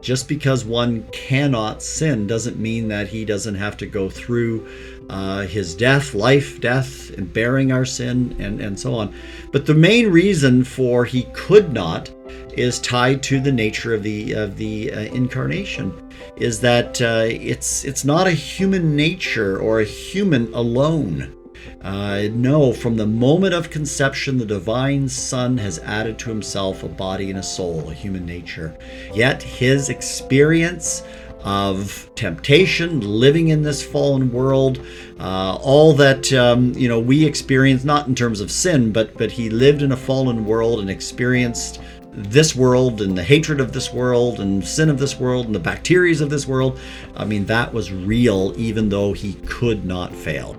just because one cannot sin doesn't mean that he doesn't have to go through uh, his death, life, death, and bearing our sin, and, and so on. But the main reason for he could not is tied to the nature of the of the uh, incarnation. Is that uh, it's it's not a human nature or a human alone. Uh, no, from the moment of conception, the divine Son has added to himself a body and a soul, a human nature. Yet his experience of temptation, living in this fallen world, uh, all that um, you know we experience, not in terms of sin, but but he lived in a fallen world and experienced this world and the hatred of this world and sin of this world and the bacteria of this world. I mean, that was real, even though he could not fail.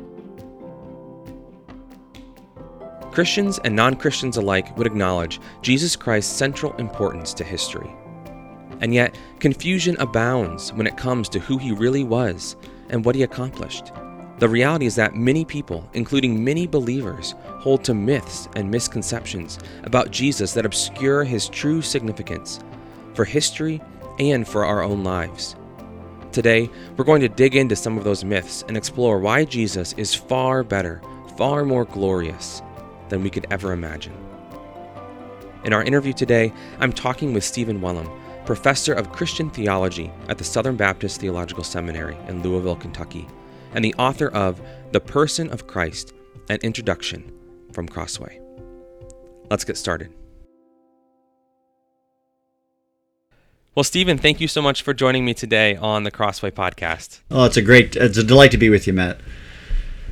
Christians and non Christians alike would acknowledge Jesus Christ's central importance to history. And yet, confusion abounds when it comes to who he really was and what he accomplished. The reality is that many people, including many believers, hold to myths and misconceptions about Jesus that obscure his true significance for history and for our own lives. Today, we're going to dig into some of those myths and explore why Jesus is far better, far more glorious than we could ever imagine. In our interview today, I'm talking with Stephen Wellum, professor of Christian theology at the Southern Baptist Theological Seminary in Louisville, Kentucky, and the author of The Person of Christ An Introduction from Crossway. Let's get started. Well, Stephen, thank you so much for joining me today on the Crossway podcast. Oh, it's a great, it's a delight to be with you, Matt.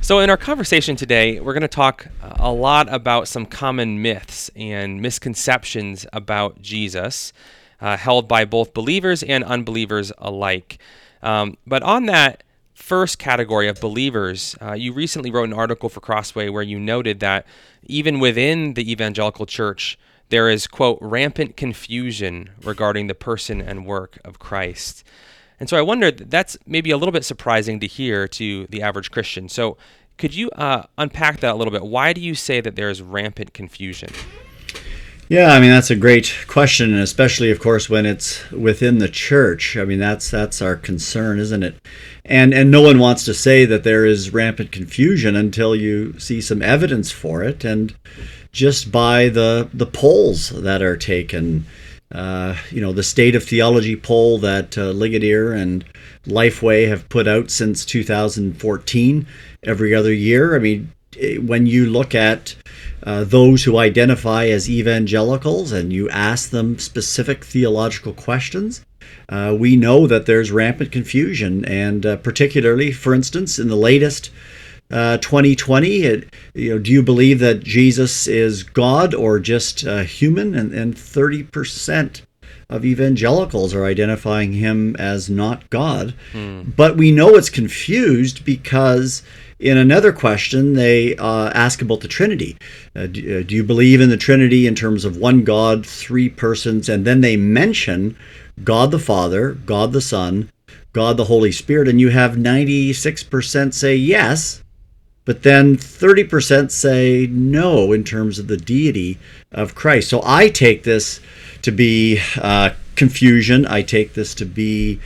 So, in our conversation today, we're going to talk a lot about some common myths and misconceptions about Jesus uh, held by both believers and unbelievers alike. Um, but on that first category of believers, uh, you recently wrote an article for Crossway where you noted that even within the evangelical church, there is, quote, rampant confusion regarding the person and work of Christ. And so I wonder that's maybe a little bit surprising to hear to the average Christian. So could you uh, unpack that a little bit? Why do you say that there is rampant confusion? Yeah, I mean that's a great question, and especially, of course, when it's within the church. I mean that's that's our concern, isn't it? And and no one wants to say that there is rampant confusion until you see some evidence for it, and just by the the polls that are taken uh, you know, the State of Theology poll that uh, and Lifeway have put out since 2014 every other year. I mean, eh, when you look at uh, those who identify as evangelicals and you ask them specific theological questions, uh, we know that there's rampant confusion. And uh, particularly, for instance, in the latest uh, 2020? It, you know, do you believe that Jesus is God or just uh, human? And, and 30% of evangelicals are identifying him as not God. Mm. But we know it's confused because in another question, they uh, ask about the Trinity. Uh, do, uh, do, you believe in the Trinity in terms of one God, three persons? And then they mention God the Father, God the Son, God the Holy Spirit, and you have 96% say yes, but then 30% say no in terms of the deity of Christ. So I take this to be uh, confusion. I take this to be,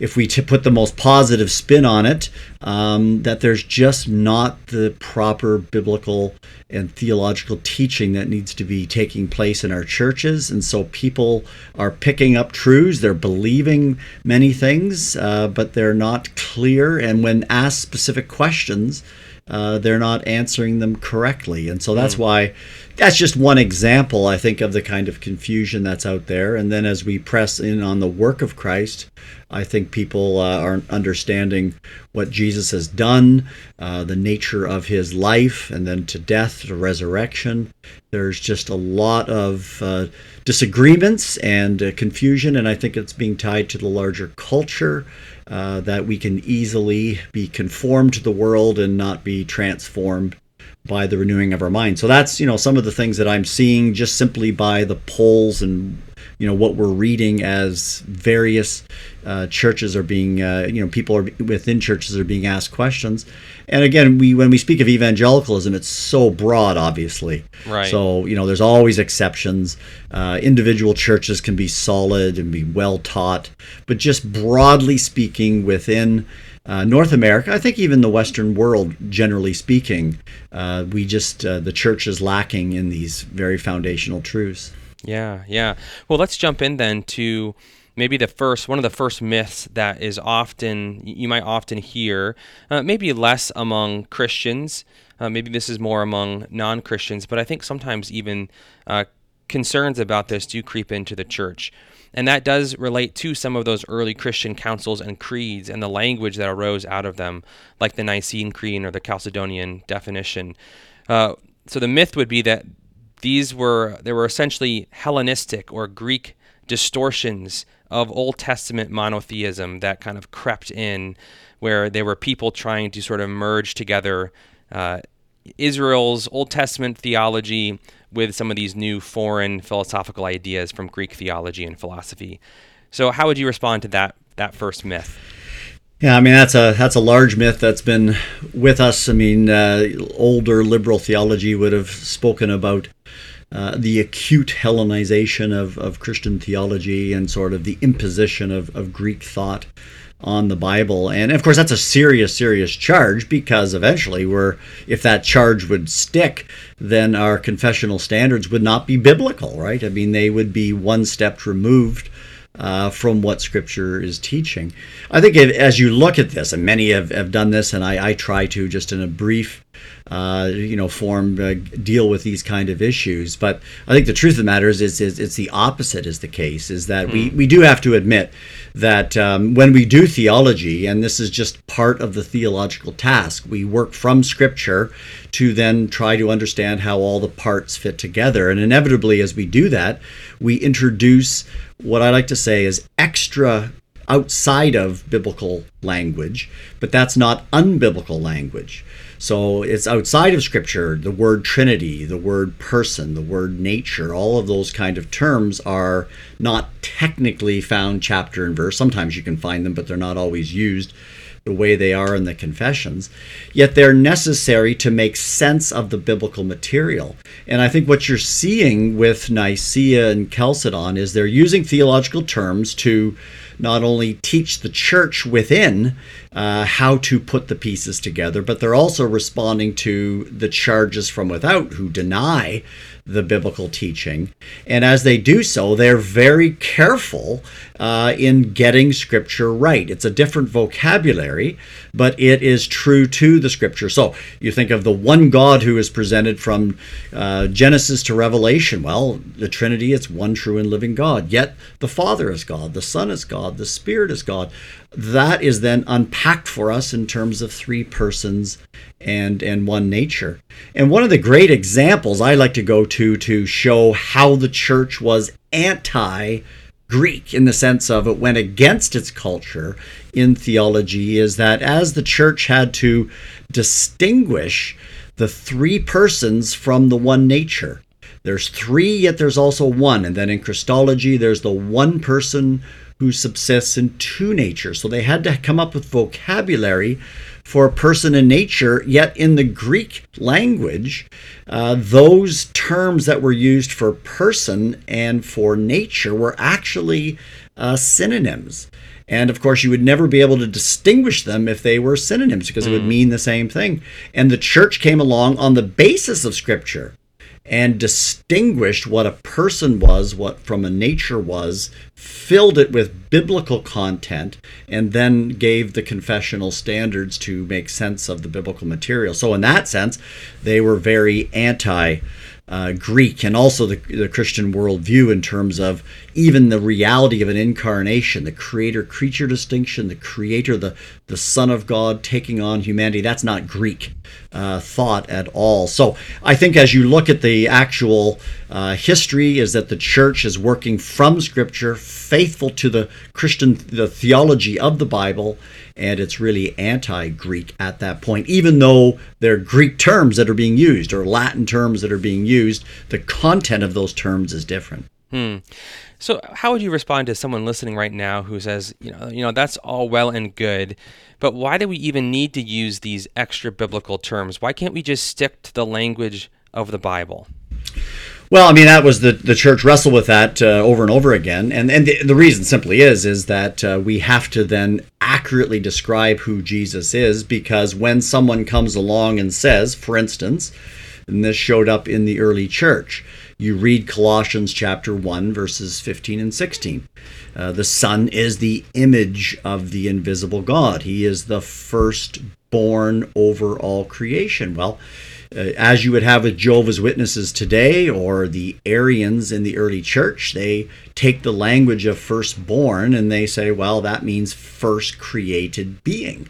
if we t- put the most positive spin on it, um, that there's just not the proper biblical and theological teaching that needs to be taking place in our churches. And so people are picking up truths, they're believing many things, uh, but they're not clear. And when asked specific questions, uh, they're not answering them correctly. And so that's mm. why that's just one example, I think, of the kind of confusion that's out there. And then as we press in on the work of Christ, I think people uh, are understanding what Jesus has done, uh, the nature of his life, and then to death, to resurrection. There's just a lot of uh, disagreements and uh, confusion, and I think it's being tied to the larger culture uh, that we can easily be conformed to the world and not be transformed by the renewing of our mind. So that's you know some of the things that I'm seeing just simply by the polls and you know what we're reading as various uh, churches are being uh, you know people are within churches are being asked questions. And again we when we speak of evangelicalism it's so broad obviously. Right. So you know there's always exceptions. Uh, individual churches can be solid and be well taught but just broadly speaking within uh, North America, I think even the Western world, generally speaking, uh, we just uh, the church is lacking in these very foundational truths. Yeah, yeah. Well, let's jump in then to maybe the first one of the first myths that is often you might often hear, uh, maybe less among Christians. Uh, maybe this is more among non-Christians, but I think sometimes even uh, concerns about this do creep into the church. And that does relate to some of those early Christian councils and creeds and the language that arose out of them, like the Nicene Creed or the Chalcedonian definition. Uh, so the myth would be that these were there were essentially Hellenistic or Greek distortions of Old Testament monotheism that kind of crept in, where there were people trying to sort of merge together uh, Israel's Old Testament theology with some of these new foreign philosophical ideas from Greek theology and philosophy. So, how would you respond to that that first myth? Yeah, I mean that's a that's a large myth that's been with us. I mean, uh, older liberal theology would have spoken about uh, the acute Hellenization of, of Christian theology and sort of the imposition of, of Greek thought on the Bible. And of course, that's a serious, serious charge because eventually, we're, if that charge would stick, then our confessional standards would not be biblical, right? I mean, they would be one step removed. Uh, from what Scripture is teaching. I think if, as you look at this, and many have, have done this, and I, I try to just in a brief uh, you know, form uh, deal with these kind of issues. But I think the truth of the matter is, is, is it's the opposite is the case. Is that mm. we, hmm. we do have to admit that um, when we do theology, and this is just part of the theological task, we work from Scripture to then try to understand how all the parts fit together. And inevitably, as we do that, we introduce what I like to say is extra outside of biblical language, but that's not unbiblical language. So it's outside of Scripture. The word Trinity, the word person, the word nature, all of those kind of terms are not technically found chapter and verse. Sometimes you can find them, but they're not always used the way they are in the confessions. Yet they're necessary to make sense of the biblical material. And I think what you're seeing with Nicaea and Chalcedon is they're using theological terms to not only teach the church within uh, how to put the pieces together, but they're also responding to the charges from without who deny the biblical teaching. And as they do so, they're very careful uh, in getting scripture right. It's a different vocabulary, but it is true to the scripture. So you think of the one God who is presented from uh, Genesis to Revelation. Well, the Trinity, it's one true and living God. Yet the Father is God, the Son is God, the Spirit is God that is then unpacked for us in terms of three persons and and one nature. And one of the great examples I like to go to to show how the church was anti Greek in the sense of it went against its culture in theology is that as the church had to distinguish the three persons from the one nature. There's three, yet there's also one. And then in Christology, there's the one person who subsists in two natures. So they had to come up with vocabulary for person in nature, yet in the Greek language, uh, those terms that were used for person and for nature were actually uh, synonyms. And of course, you would never be able to distinguish them if they were synonyms because mm. it would hmm. mean the same thing. And the church came along on the basis of Scripture and distinguished what a person was, what from a nature was, filled it with biblical content, and then gave the confessional standards to make sense of the biblical material. So, in that sense, they were very anti uh, Greek and also the, the Christian worldview in terms of even the reality of an incarnation, the creator creature distinction, the creator, the, the Son of God taking on humanity. That's not Greek uh, thought at all. So I think as you look at the actual uh, history, is that the church is working from Scripture, faithful to the Christian the theology of the Bible, and it's really anti-Greek at that point. Even though they're Greek terms that are being used or Latin terms that are being used, the content of those terms is different. Hmm. So, how would you respond to someone listening right now who says, you know, you know, that's all well and good, but why do we even need to use these extra biblical terms? Why can't we just stick to the language of the Bible? Well, I mean, that was the the church wrestled with that uh, over and over again, and and the, the reason simply is is that uh, we have to then accurately describe who Jesus is, because when someone comes along and says, for instance, and this showed up in the early church, you read Colossians chapter one verses fifteen and sixteen. Uh, the Son is the image of the invisible God. He is the firstborn over all creation. Well uh, as you would have with Jehovah's Witnesses today or the Arians in the early church, they take the language of firstborn and they say, well, that means first created being.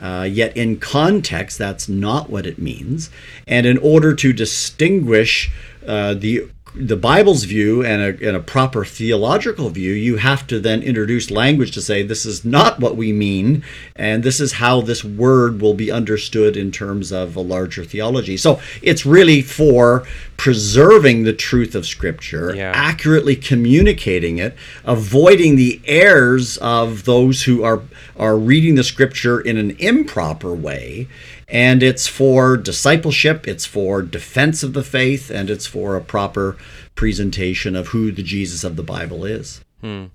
Uh, yet in context, that's not what it means. And in order to distinguish uh, the the Bible's view and a, and a proper theological view, you have to then introduce language to say this is not what we mean, and this is how this word will be understood in terms of a larger theology. So it's really for preserving the truth of Scripture, yeah. accurately communicating it, avoiding the errors of those who are are reading the Scripture in an improper way and it's for discipleship, it's for defense of the faith, and it's for a proper presentation of who the Jesus of the Bible is. Hmm.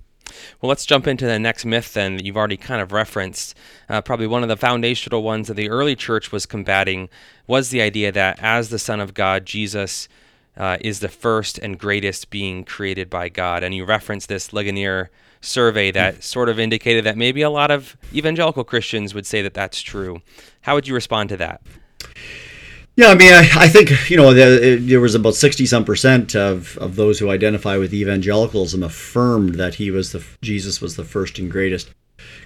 Well, let's jump into the next myth then that you've already kind of referenced. Uh, probably one of the foundational ones that the early church was combating was the idea that as the Son of God, Jesus uh, is the first and greatest being created by God. And you referenced this Ligonier survey that mm. sort of indicated that maybe a lot of evangelical Christians would say that that's true. How would you respond to that? Yeah, I mean, I, I think you know there, there was about sixty some percent of, of those who identify with evangelicalism affirmed that he was the Jesus was the first and greatest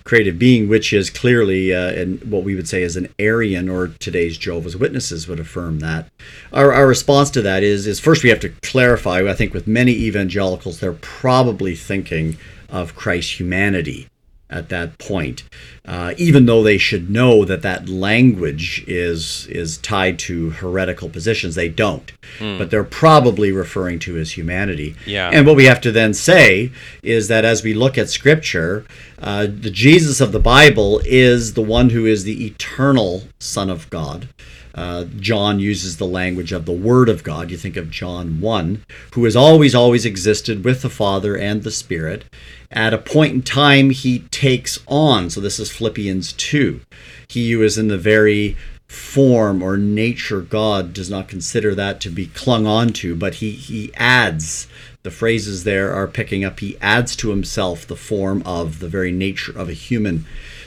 creative being, which is clearly uh, and what we would say is an Arian, or today's Jehovah's Witnesses would affirm that. Our, our response to that is is first we have to clarify. I think with many evangelicals, they're probably thinking of Christ's humanity at that point, uh, even though they should know that that language is is tied to heretical positions. They don't, mm. but they're probably referring to his humanity. Yeah. And what we have to then say is that as we look at Scripture, uh, the Jesus of the Bible is the one who is the eternal Son of God. Uh, John uses the language of the Word of God. You think of John 1, who has always, always existed with the Father and the Spirit. At a point in time, he takes on, so this is Philippians 2. He who is in the very form or nature God does not consider that to be clung on to, but he, he adds, the phrases there are picking up, he adds to himself the form of the very nature of a human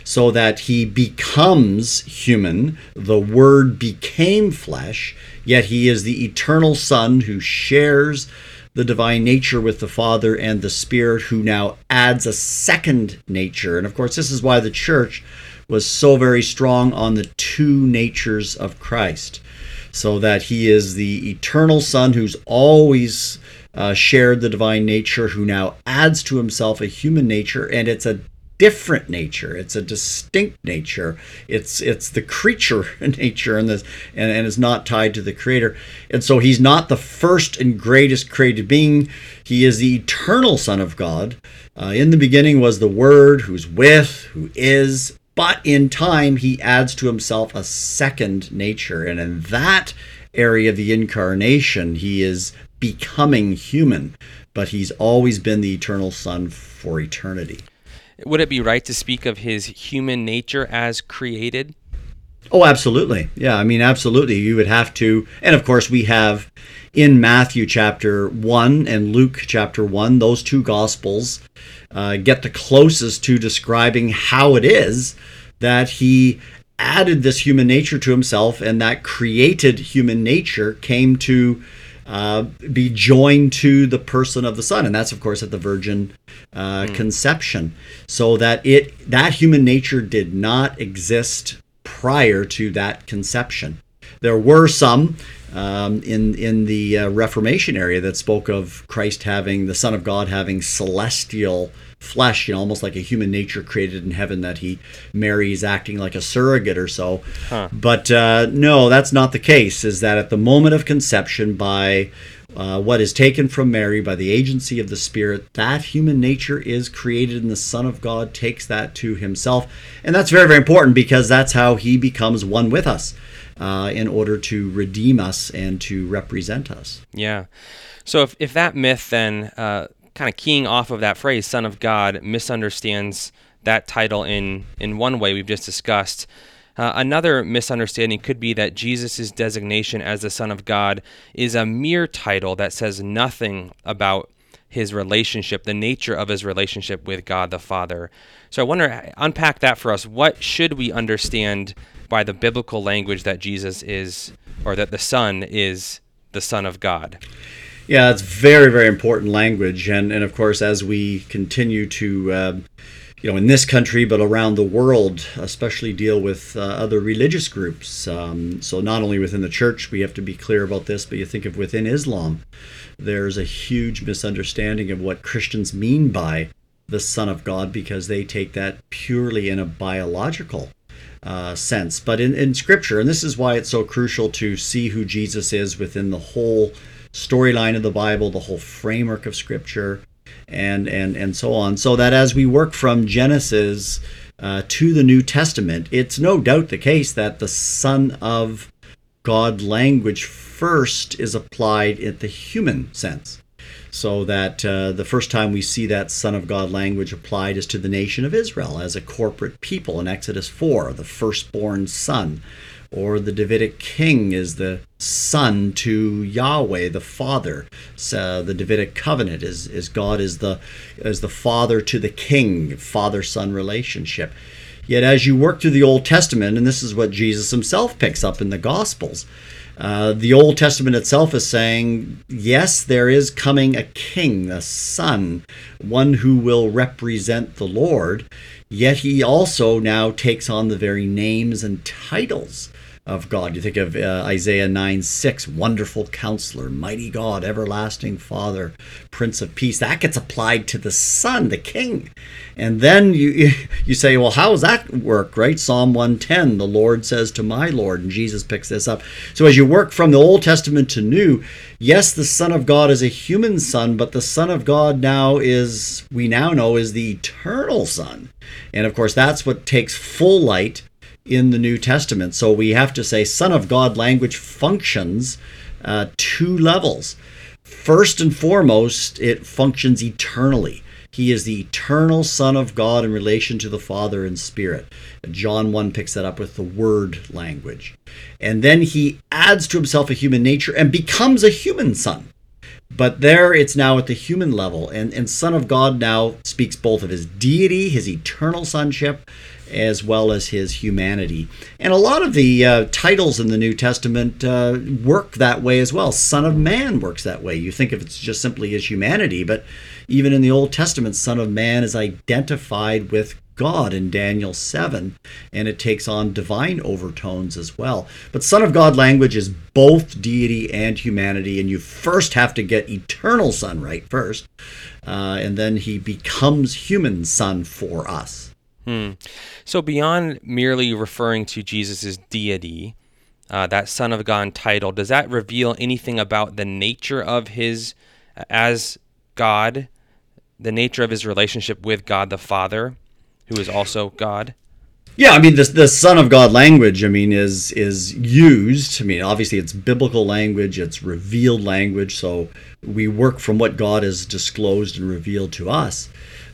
so that he becomes human. The Word became flesh, yet he is the eternal Son who shares the divine nature with the Father and the Spirit, who now adds a second nature. And of course, this is why the church was so very strong on the two natures of Christ, so that he is the eternal Son who's always uh, shared the divine nature, who now adds to himself a human nature, and it's a different nature. It's a distinct nature. It's it's the creature nature and this and, and is not tied to the creator. And so he's not the first and greatest created being. He is the eternal Son of God. Uh, in the beginning was the Word, who's with, who is. But in time, he adds to himself a second nature. And in that area of the incarnation, he is becoming human. But he's always been the eternal Son for eternity. Would it be right to speak of his human nature as created? Oh, absolutely. Yeah, I mean, absolutely. You would have to, and of course, we have in Matthew chapter 1 and Luke chapter 1, those two gospels uh, get the closest to describing how it is that he added this human nature to himself, and that created human nature came to uh, be joined to the person of the Son, and that's of course at the virgin uh, mm. conception, so that it that human nature did not exist prior to that conception. There were some um, in in the uh, Reformation area that spoke of Christ having the Son of God having celestial flesh, you know, almost like a human nature created in heaven that he marries, acting like a surrogate or so. Huh. But uh, no, that's not the case. Is that at the moment of conception, by uh, what is taken from Mary by the agency of the Spirit, that human nature is created, and the Son of God takes that to himself. And that's very, very important because that's how he becomes one with us uh, in order to redeem us and to represent us. Yeah. So if, if that myth then, uh, kind of keying off of that phrase, Son of God, misunderstands that title in, in one way we've just discussed, uh, another misunderstanding could be that Jesus' designation as the Son of God is a mere title that says nothing about his relationship, the nature of his relationship with God the Father. So I wonder, unpack that for us. What should we understand by the biblical language that Jesus is, or that the Son is the Son of God? Yeah, it's very, very important language. And, and of course, as we continue to. Uh, you know, in this country, but around the world, especially deal with uh, other religious groups. Um, so, not only within the church, we have to be clear about this, but you think of within Islam, there's a huge misunderstanding of what Christians mean by the Son of God because they take that purely in a biological uh, sense. But in, in Scripture, and this is why it's so crucial to see who Jesus is within the whole storyline of the Bible, the whole framework of Scripture and and and so on. So that as we work from Genesis uh, to the New Testament, it's no doubt the case that the Son of God language first is applied in the human sense. So that uh, the first time we see that Son of God language applied is to the nation of Israel as a corporate people in Exodus 4, the firstborn son or the Davidic king is the son to Yahweh, the Father. So the Davidic covenant is, is God is the is the father to the king, father-son relationship. Yet as you work through the Old Testament, and this is what Jesus himself picks up in the Gospels, uh, the Old Testament itself is saying, yes, there is coming a king, a son, one who will represent the Lord, yet he also now takes on the very names and titles of God. You think of uh, Isaiah 9 6, wonderful counselor, mighty God, everlasting Father, Prince of Peace. That gets applied to the Son, the King. And then you, you say, well, how does that work, right? Psalm 110, the Lord says to my Lord, and Jesus picks this up. So as you work from the Old Testament to New, yes, the Son of God is a human Son, but the Son of God now is, we now know, is the eternal Son. And of course, that's what takes full light in the New Testament. So we have to say Son of God language functions uh, two levels. First and foremost, it functions eternally. He is the eternal Son of God in relation to the Father and Spirit. John 1 picks that up with the word language. And then he adds to himself a human nature and becomes a human son. But there it's now at the human level. And, and Son of God now speaks both of his deity, his eternal sonship, as well as his humanity. And a lot of the uh, titles in the New Testament uh, work that way as well. Son of Man works that way. You think of it just simply as humanity, but even in the Old Testament, Son of Man is identified with God in Daniel 7, and it takes on divine overtones as well. But Son of God language is both deity and humanity, and you first have to get eternal Son right first, uh, and then he becomes human Son for us. Hmm. So, beyond merely referring to Jesus' deity, uh, that Son of God title, does that reveal anything about the nature of his, as God, the nature of his relationship with God the Father, who is also God? Yeah, I mean the the Son of God language. I mean is is used. I mean obviously it's biblical language. It's revealed language. So we work from what God has disclosed and revealed to us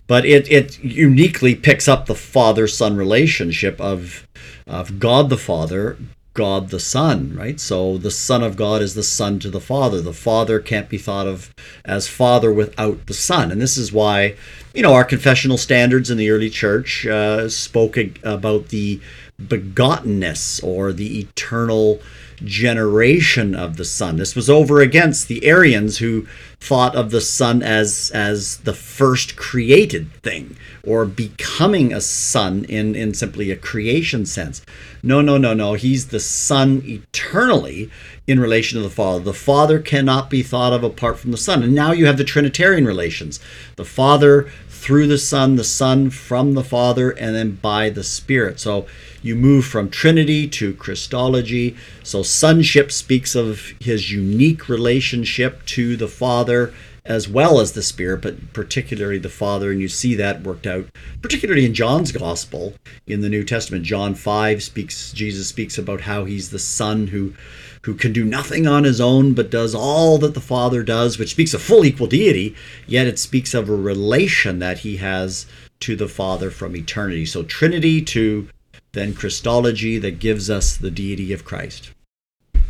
but it, it uniquely picks up the father son relationship of of God the Father, God the Son, right? So the Son of God is the Son to the Father. The Father can't be thought of as Father without the Son. And this is why, you know, our confessional standards in the early church uh, spoke about the begottenness or the eternal generation of the Son. This was over against the Arians who thought of the Son as as the first created thing or becoming a son in, in simply a creation sense. No, no, no, no. He's the Son eternally in relation to the Father. The Father cannot be thought of apart from the Son. And now you have the Trinitarian relations. The Father through the Son, the Son from the Father, and then by the Spirit. So you move from Trinity to Christology. So sonship speaks of his unique relationship to the Father as well as the Spirit, but particularly the Father. And you see that worked out, particularly in John's Gospel in the New Testament. John 5 speaks, Jesus speaks about how he's the Son who who can do nothing on his own but does all that the Father does, which speaks of full equal deity, yet it speaks of a relation that he has to the Father from eternity. So Trinity to then Christology that gives us the deity of Christ.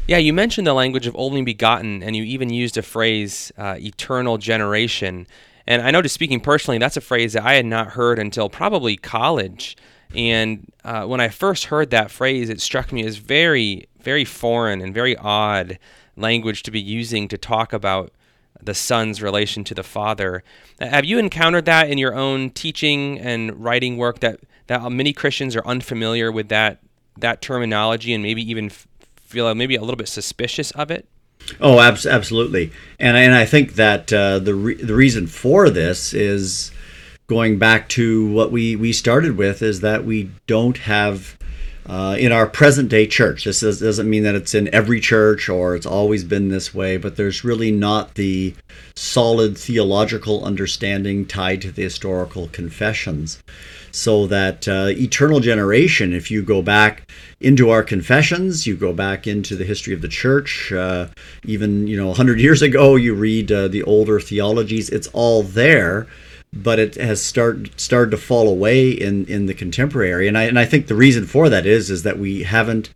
Yeah, you mentioned the language of only begotten, and you even used a phrase, uh, eternal generation. And I noticed, speaking personally, that's a phrase that I had not heard until probably college. And uh, when I first heard that phrase, it struck me as very, very foreign and very odd language to be using to talk about the son's relation to the father. Have you encountered that in your own teaching and writing work that that many Christians are unfamiliar with that that terminology and maybe even feel maybe a little bit suspicious of it? Oh, abs- absolutely. And and I think that uh, the re- the reason for this is going back to what we we started with is that we don't have uh, in our present day church. This is, doesn't mean that it's in every church or it's always been this way, but there's really not the solid theological understanding tied to the historical confessions. So that uh, eternal generation, if you go back into our confessions, you go back into the history of the church, uh, even you know 100 years ago, you read uh, the older theologies, it's all there but it has start, started to fall away in, in the contemporary. And I, and I think the reason for that is, is that we haven't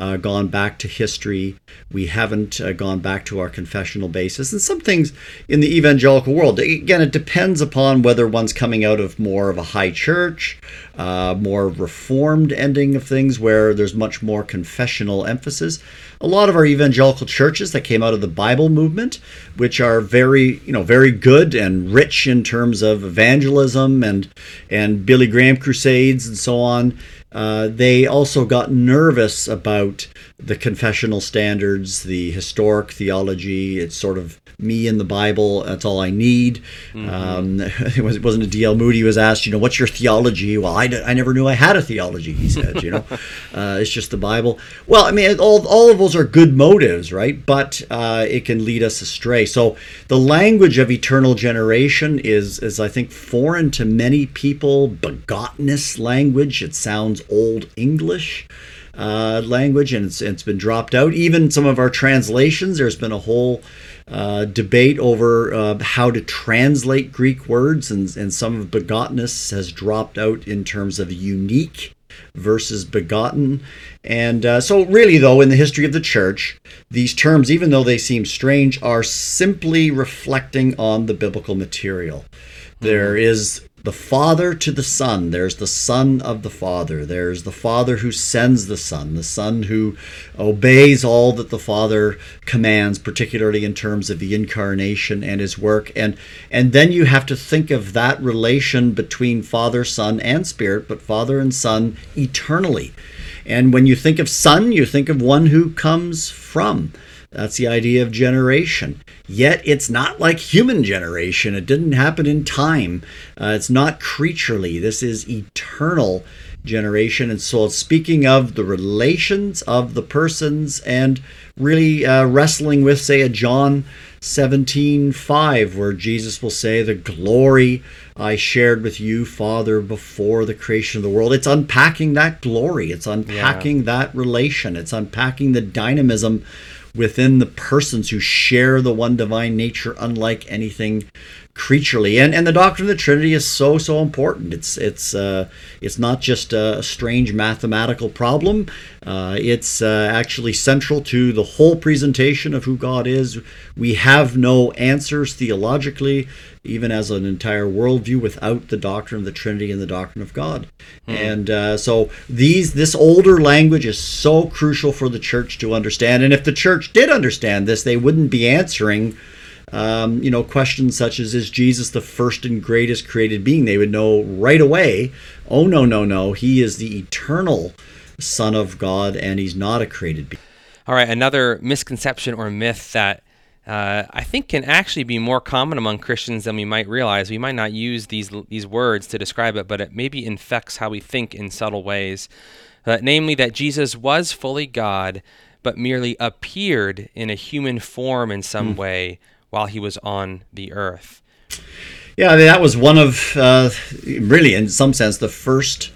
uh, gone back to history. We haven't uh, gone back to our confessional basis. And some things in the evangelical world, again, it depends upon whether one's coming out of more of a high church, uh, more reformed ending of things where there's much more confessional emphasis. A lot of our evangelical churches that came out of the Bible movement, which are very, you know, very good and rich in terms of evangelism and and Billy Graham crusades and so on uh, they also got nervous about the confessional standards, the historic theology. It's sort of me and the Bible. That's all I need. Mm-hmm. Um, it, was, not a D.L. Moody who was asked, you know, what's your theology? Well, I, I never knew I had a theology, he said, you know. uh, it's just the Bible. Well, I mean, all, all of those are good motives, right? But uh, it can lead us astray. So the language of eternal generation is, is I think, foreign to many people. Begottenness language. It sounds old English uh, language, and it's, it's been dropped out. Even some of our translations, there's been a whole uh, debate over uh, how to translate Greek words, and, and some of begottenness has dropped out in terms of unique versus begotten. And uh, so, really, though, in the history of the church, these terms, even though they seem strange, are simply reflecting on the biblical material. There mm-hmm. is the Father to the Son. There's the Son of the Father. There's the Father who sends the Son, the Son who obeys all that the Father commands, particularly in terms of the incarnation and his work. And and then you have to think of that relation between Father, Son, and Spirit, but Father and Son eternally. And when you think of Son, you think of one who comes from. That's the idea of generation. Yet it's not like human generation. It didn't happen in time. Uh, it's not creaturely. This is eternal generation. And so, speaking of the relations of the persons and really uh, wrestling with, say, a John 17 5, where Jesus will say, The glory I shared with you, Father, before the creation of the world. It's unpacking that glory, it's unpacking yeah. that relation, it's unpacking the dynamism within the persons who share the one divine nature, unlike anything creaturely. And and the doctrine of the Trinity is so so important. It's it's uh, it's not just a strange mathematical problem. Uh, it's uh, actually central to the whole presentation of who God is. We have no answers theologically, even as an entire worldview, without the doctrine of the Trinity and the doctrine of God. Hmm. And uh, so these this older language is so crucial for the church to understand. And if the church did understand this, they wouldn't be answering um, you know, questions such as, is Jesus the first and greatest created being? They would know right away, oh, no, no, no, he is the eternal Son of God and he's not a created being. All right, another misconception or myth that uh, I think can actually be more common among Christians than we might realize. We might not use these these words to describe it, but it maybe infects how we think in subtle ways. Uh, namely, that Jesus was fully God, but merely appeared in a human form in some mm. way while he was on the earth. Yeah, I mean, that was one of uh, really, in some sense, the first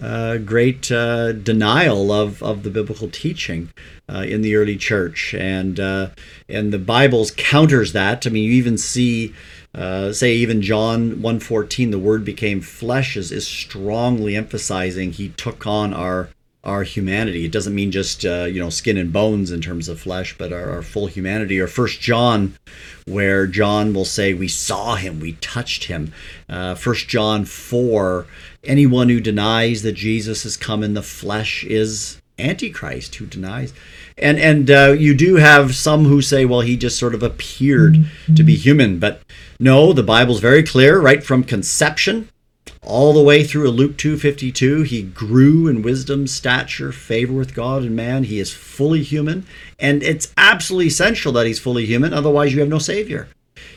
uh, great uh, denial of, of the biblical teaching uh, in the early church, and uh, and the Bible's counters that. I mean, you even see. Uh, say even John 1:14 the word became flesh is, is strongly emphasizing he took on our our humanity. It doesn't mean just uh, you know skin and bones in terms of flesh, but our, our, full humanity. Or First John, where John will say, "We saw him, we touched him." Uh, First John four, anyone who denies that Jesus has come in the flesh is antichrist who denies and and uh, you do have some who say well he just sort of appeared to be human but no the bible's very clear right from conception all the way through Luke 2:52 he grew in wisdom stature favor with God and man. He is fully human. And it's absolutely essential that he's fully human otherwise you have no savior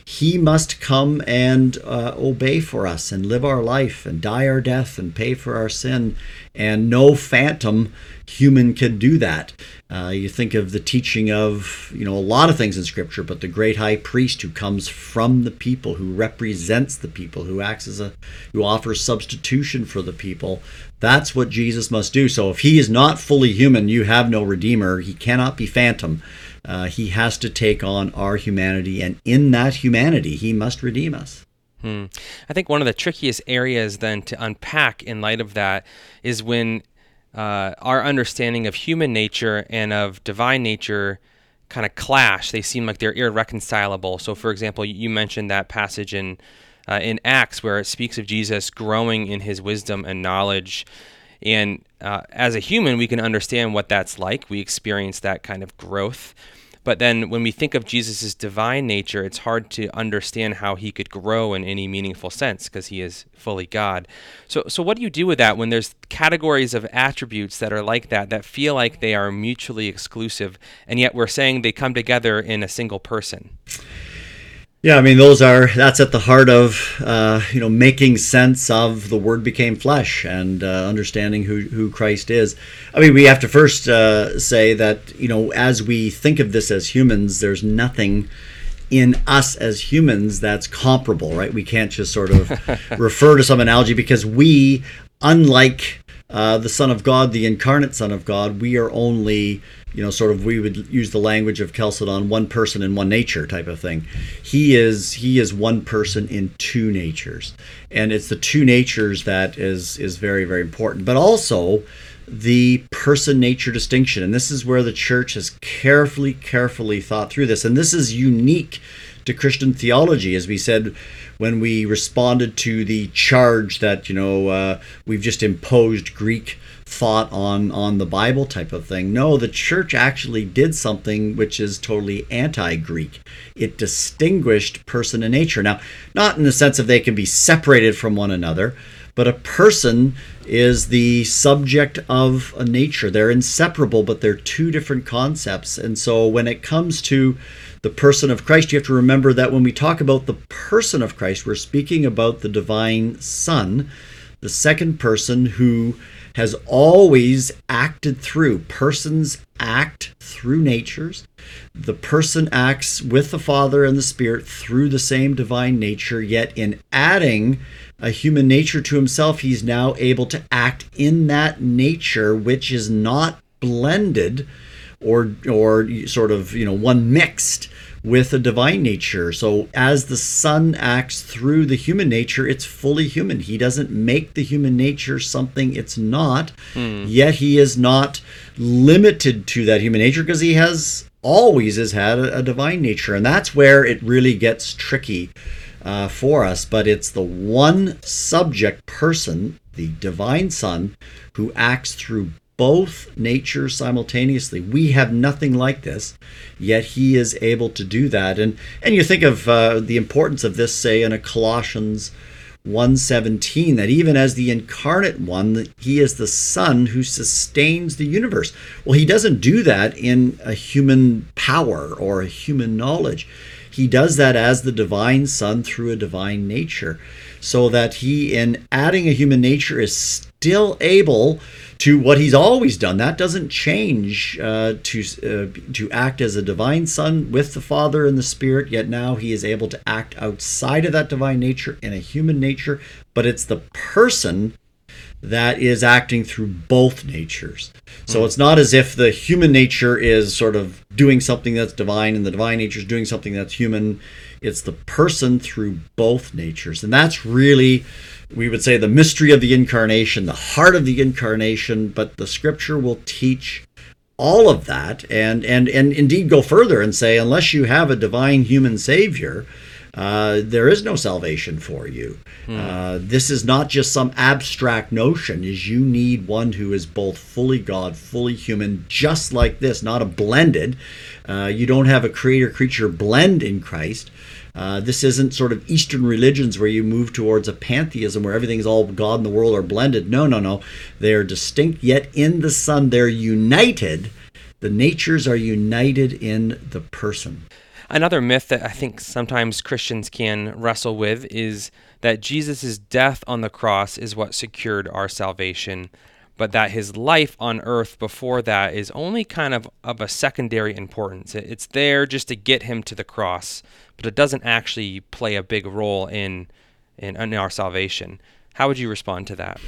he must come and uh, obey for us and live our life and die our death and pay for our sin. And no phantom human can do that. Uh, you think of the teaching of, you know, a lot of things in Scripture, but the great high priest who comes from the people, who represents the people, who acts as a, who offers substitution for the people. That's what Jesus must do. So if he is not fully human, you have no redeemer. He cannot be phantom. Uh, he has to take on our humanity, and in that humanity, he must redeem us. Hmm. I think one of the trickiest areas then to unpack in light of that is when uh, our understanding of human nature and of divine nature kind of clash. They seem like they're irreconcilable. So, for example, you mentioned that passage in uh, in Acts where it speaks of Jesus growing in his wisdom and knowledge. And uh, as a human, we can understand what that's like. We experience that kind of growth. But then when we think of Jesus' divine nature, it's hard to understand how he could grow in any meaningful sense because he is fully God. So, so what do you do with that when there's categories of attributes that are like that, that feel like they are mutually exclusive, and yet we're saying they come together in a single person? Yeah, I mean those are that's at the heart of uh, you know making sense of the Word became flesh and uh, understanding who who Christ is. I mean we have to first uh, say that you know as we think of this as humans, there's nothing in us as humans that's comparable, right? We can't just sort of refer to some analogy because we, unlike uh, the Son of God, the incarnate Son of God, we are only, you know, sort of we would use the language of Chalcedon, one person in one nature type of thing. He is he is one person in two natures, and it's the two natures that is is very very important. But also the person nature distinction, and this is where the church has carefully carefully thought through this, and this is unique to Christian theology, as we said when we responded to the charge that you know uh, we've just imposed Greek thought on on the Bible type of thing. No, the church actually did something which is totally anti-Greek. It distinguished person and nature. Now, not in the sense of they can be separated from one another, but a person is the subject of a nature. They're inseparable, but they're two different concepts. And so when it comes to the person of Christ, you have to remember that when we talk about the person of Christ, we're speaking about the divine Son, the second person who has always acted through. Persons act through natures. The person acts with the Father and the Spirit through the same divine nature, yet in adding a human nature to himself, he's now able to act in that nature which is not blended or or sort of you know one mixed with a divine nature. So as the Son acts through the human nature, it's fully human. He doesn't make the human nature something it's not. Mm. Yet he is not limited to that human nature because he has always has had a, a, divine nature, and that's where it really gets tricky. Uh, for us, but it's the one subject person, the divine Son, who acts through both natures simultaneously. We have nothing like this, yet he is able to do that. And and you think of uh, the importance of this, say, in a Colossians 117 that even as the incarnate one he is the son who sustains the universe well he doesn't do that in a human power or a human knowledge he does that as the divine son through a divine nature so that he in adding a human nature is still able to what he's always done. That doesn't change uh, to uh, to act as a divine son with the Father and the Spirit. Yet now he is able to act outside of that divine nature in a human nature. But it's the person that is acting through both natures. So mm. it's not as if the human nature is sort of doing something that's divine and the divine nature is doing something that's human. It's the person through both natures. And that's really we would say the mystery of the incarnation, the heart of the incarnation, but the scripture will teach all of that and and and indeed go further and say unless you have a divine human savior uh, there is no salvation for you. Hmm. Uh, this is not just some abstract notion. Is you need one who is both fully God, fully human, just like this, not a blended. Uh, you don't have a creator creature blend in Christ. Uh, this isn't sort of Eastern religions where you move towards a pantheism where everything's all God and the world are blended. No, no, no. They're distinct, yet in the Son, they're united. The natures are united in the person. Another myth that I think sometimes Christians can wrestle with is that Jesus' death on the cross is what secured our salvation, but that his life on earth before that is only kind of of a secondary importance. It's there just to get him to the cross but it doesn't actually play a big role in, in, in our salvation. How would you respond to that?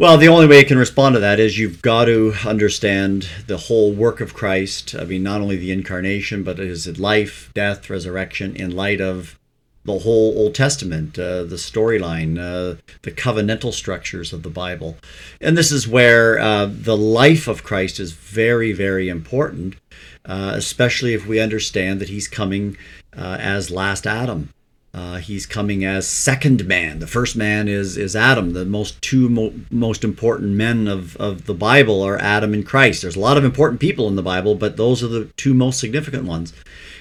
Well, the only way you can respond to that is you've got to understand the whole work of Christ. I mean, not only the incarnation, but his life, death, resurrection in light of the whole Old Testament, uh, the storyline, uh, the covenantal structures of the Bible. And this is where uh, the life of Christ is very, very important, uh, especially if we understand that he's coming uh, as last Adam. Uh, he's coming as second man. The first man is is Adam. The most two mo- most important men of, of the Bible are Adam and Christ. There's a lot of important people in the Bible, but those are the two most significant ones.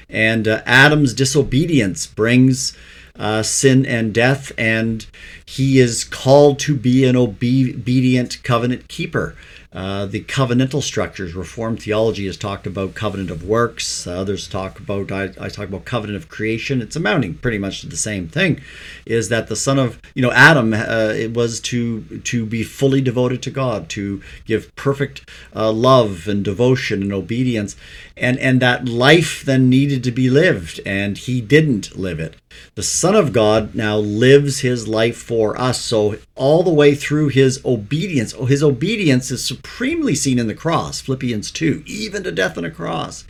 And uh, Adam's disobedience brings uh, sin and death, and he is called to be an obe- obedient covenant keeper. Uh, the covenantal structures, Reformed theology has talked about covenant of works. Uh, others talk about, I, I, talk about covenant of creation. It's amounting pretty much to the same thing. Is that the son of, you know, Adam? Uh, it was to to be fully devoted to God, to give perfect uh, love and devotion and obedience, and and that life then needed to be lived, and he didn't live it. The Son of God now lives his life for us. So, all the way through his obedience, oh, his obedience is supremely seen in the cross, Philippians 2, even to death on a cross.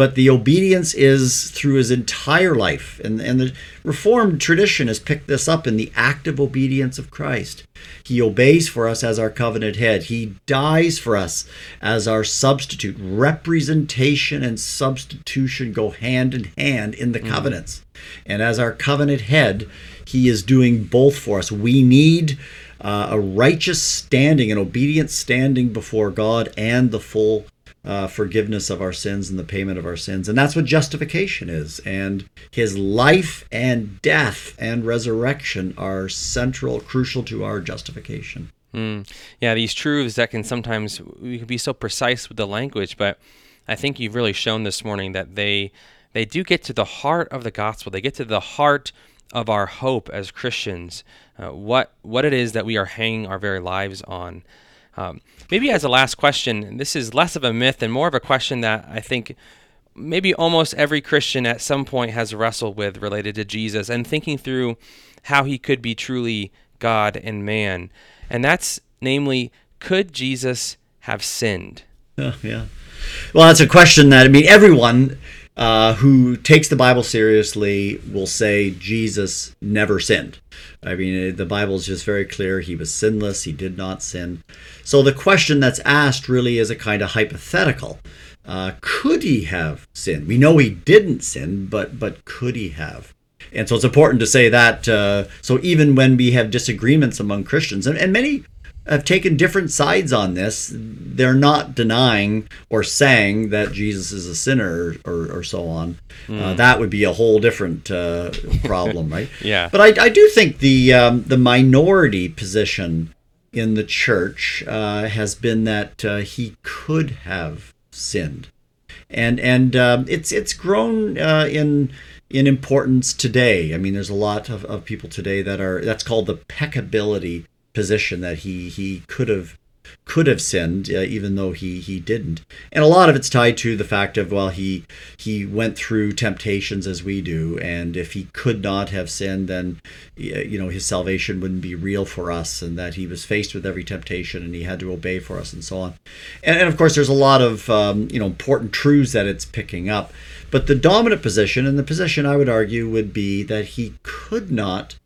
But the obedience is through his entire life. And, and the Reformed tradition has picked this up in the active obedience of Christ. He obeys for us as our covenant head. He dies for us as our substitute. Representation and substitution go hand in hand in the mm. covenants. And as our covenant head, he is doing both for us. We need uh, a righteous standing, an obedient standing before God, and the full uh, forgiveness of our sins and the payment of our sins. And that's what justification is. And his life and death and resurrection are central, crucial to our justification. Mm. Yeah, these truths that can sometimes, we can be so precise with the language, but I think you've really shown this morning that they they do get to the heart of the gospel. They get to the heart of our hope as Christians, uh, what what it is that we are hanging our very lives on. Um, maybe as a last question, this is less of a myth and more of a question that I think maybe almost every Christian at some point has wrestled with related to Jesus and thinking through how he could be truly God and man. And that's namely, could Jesus have sinned? Yeah. Well, that's a question that, I mean, everyone uh, who takes the Bible seriously will say Jesus never sinned. I mean, the Bible is just very clear. He was sinless, he did not sin. So the question that's asked really is a kind of hypothetical. Uh, could he have sinned? We know he didn't sin, but but could he have? And so it's important to say that. Uh, so even when we have disagreements among Christians, and, and many have taken different sides on this. They're not denying or saying that Jesus is a sinner or, or so on. Mm. Uh, that would be a whole different uh, problem, right? yeah. But I, I do think the um, the minority position in the church uh, has been that uh, he could have sinned, and and um, it's it's grown uh, in in importance today. I mean, there's a lot of, of people today that are that's called the peccability position that he he could have could have sinned uh, even though he he didn't. And a lot of it's tied to the fact of well he he went through temptations as we do and if he could not have sinned then you know his salvation wouldn't be real for us and that he was faced with every temptation and he had to obey for us and so on. And, and of course there's a lot of um, you know important truths that it's picking up. But the dominant position and the position i would argue would be that he could not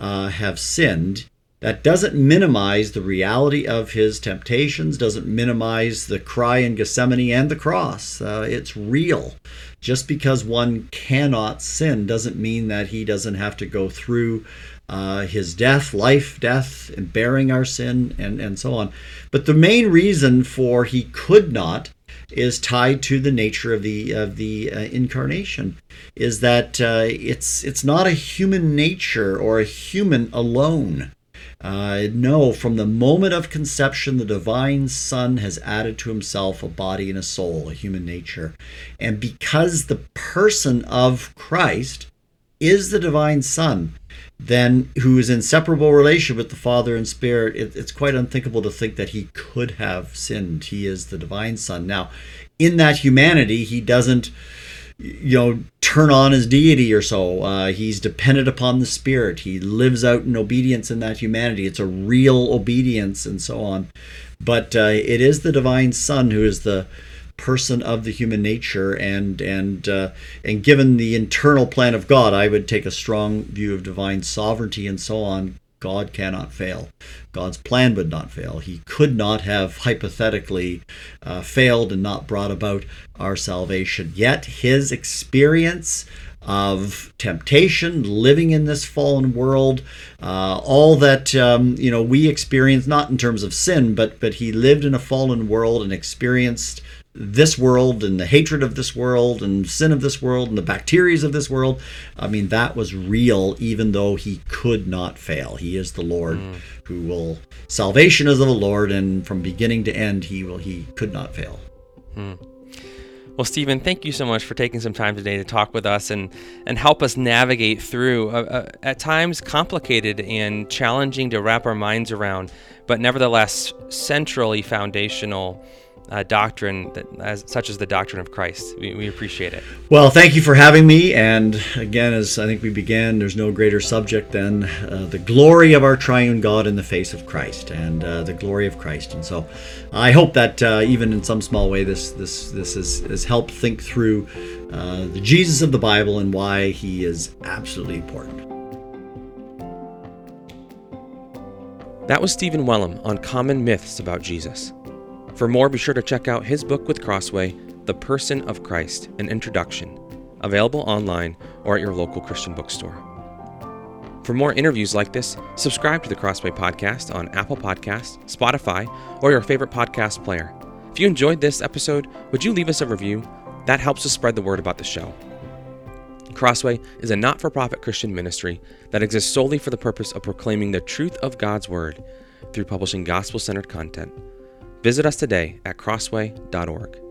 uh, have sinned that doesn't minimize the reality of his temptations, doesn't minimize the cry in Gethsemane and the cross. Uh, it's real. Just because one cannot sin doesn't mean that he doesn't have to go through uh, his death, life, death, and bearing our sin, and, and so on. But the main reason for he could not is tied to the nature of the of the uh, incarnation is that uh, it's it's not a human nature or a human alone uh, no, from the moment of conception, the divine Son has added to himself a body and a soul, a human nature. And because the person of Christ is the divine Son, then who is in inseparable relation with the Father and Spirit, it, it's quite unthinkable to think that he could have sinned. He is the divine Son. Now, in that humanity, he doesn't you know turn on his deity or so. Uh, he's dependent upon the spirit. He lives out in obedience in that humanity. It's a real obedience and so on. But uh, it is the divine son who is the person of the human nature and and uh, and given the internal plan of god i would take a strong view of divine sovereignty and so on God cannot fail. God's plan would not fail. He could not have hypothetically uh, failed and not brought about our salvation. Yet his experience of temptation, living in this fallen world, uh, all that um, you know we experience, not in terms of sin, but but he lived in a fallen world and experienced this world and the hatred of this world and sin of this world and the bacterias of this world. I mean, that was real, even though he could not fail. He is the Lord mm. who will salvation is of the Lord, and from beginning to end, he will he could not fail. Mm. Well, Stephen, thank you so much for taking some time today to talk with us and, and help us navigate through uh, uh, at times complicated and challenging to wrap our minds around, but nevertheless centrally foundational uh, doctrine that, as, such as the doctrine of Christ. We, we, appreciate it. Well, thank you for having me. And again, as I think we began, there's no greater subject than uh, the glory of our triune God in the face of Christ and uh, the glory of Christ. And so, I hope that uh, even in some small way, this this this has, has helped think through uh, the Jesus of the Bible and why he is absolutely important. That was Stephen Wellum on common myths about Jesus. For more, be sure to check out his book with Crossway, The Person of Christ An Introduction, available online or at your local Christian bookstore. For more interviews like this, subscribe to the Crossway Podcast on Apple Podcasts, Spotify, or your favorite podcast player. If you enjoyed this episode, would you leave us a review? That helps us spread the word about the show. Crossway is a not for profit Christian ministry that exists solely for the purpose of proclaiming the truth of God's Word through publishing gospel centered content. Visit us today at crossway.org.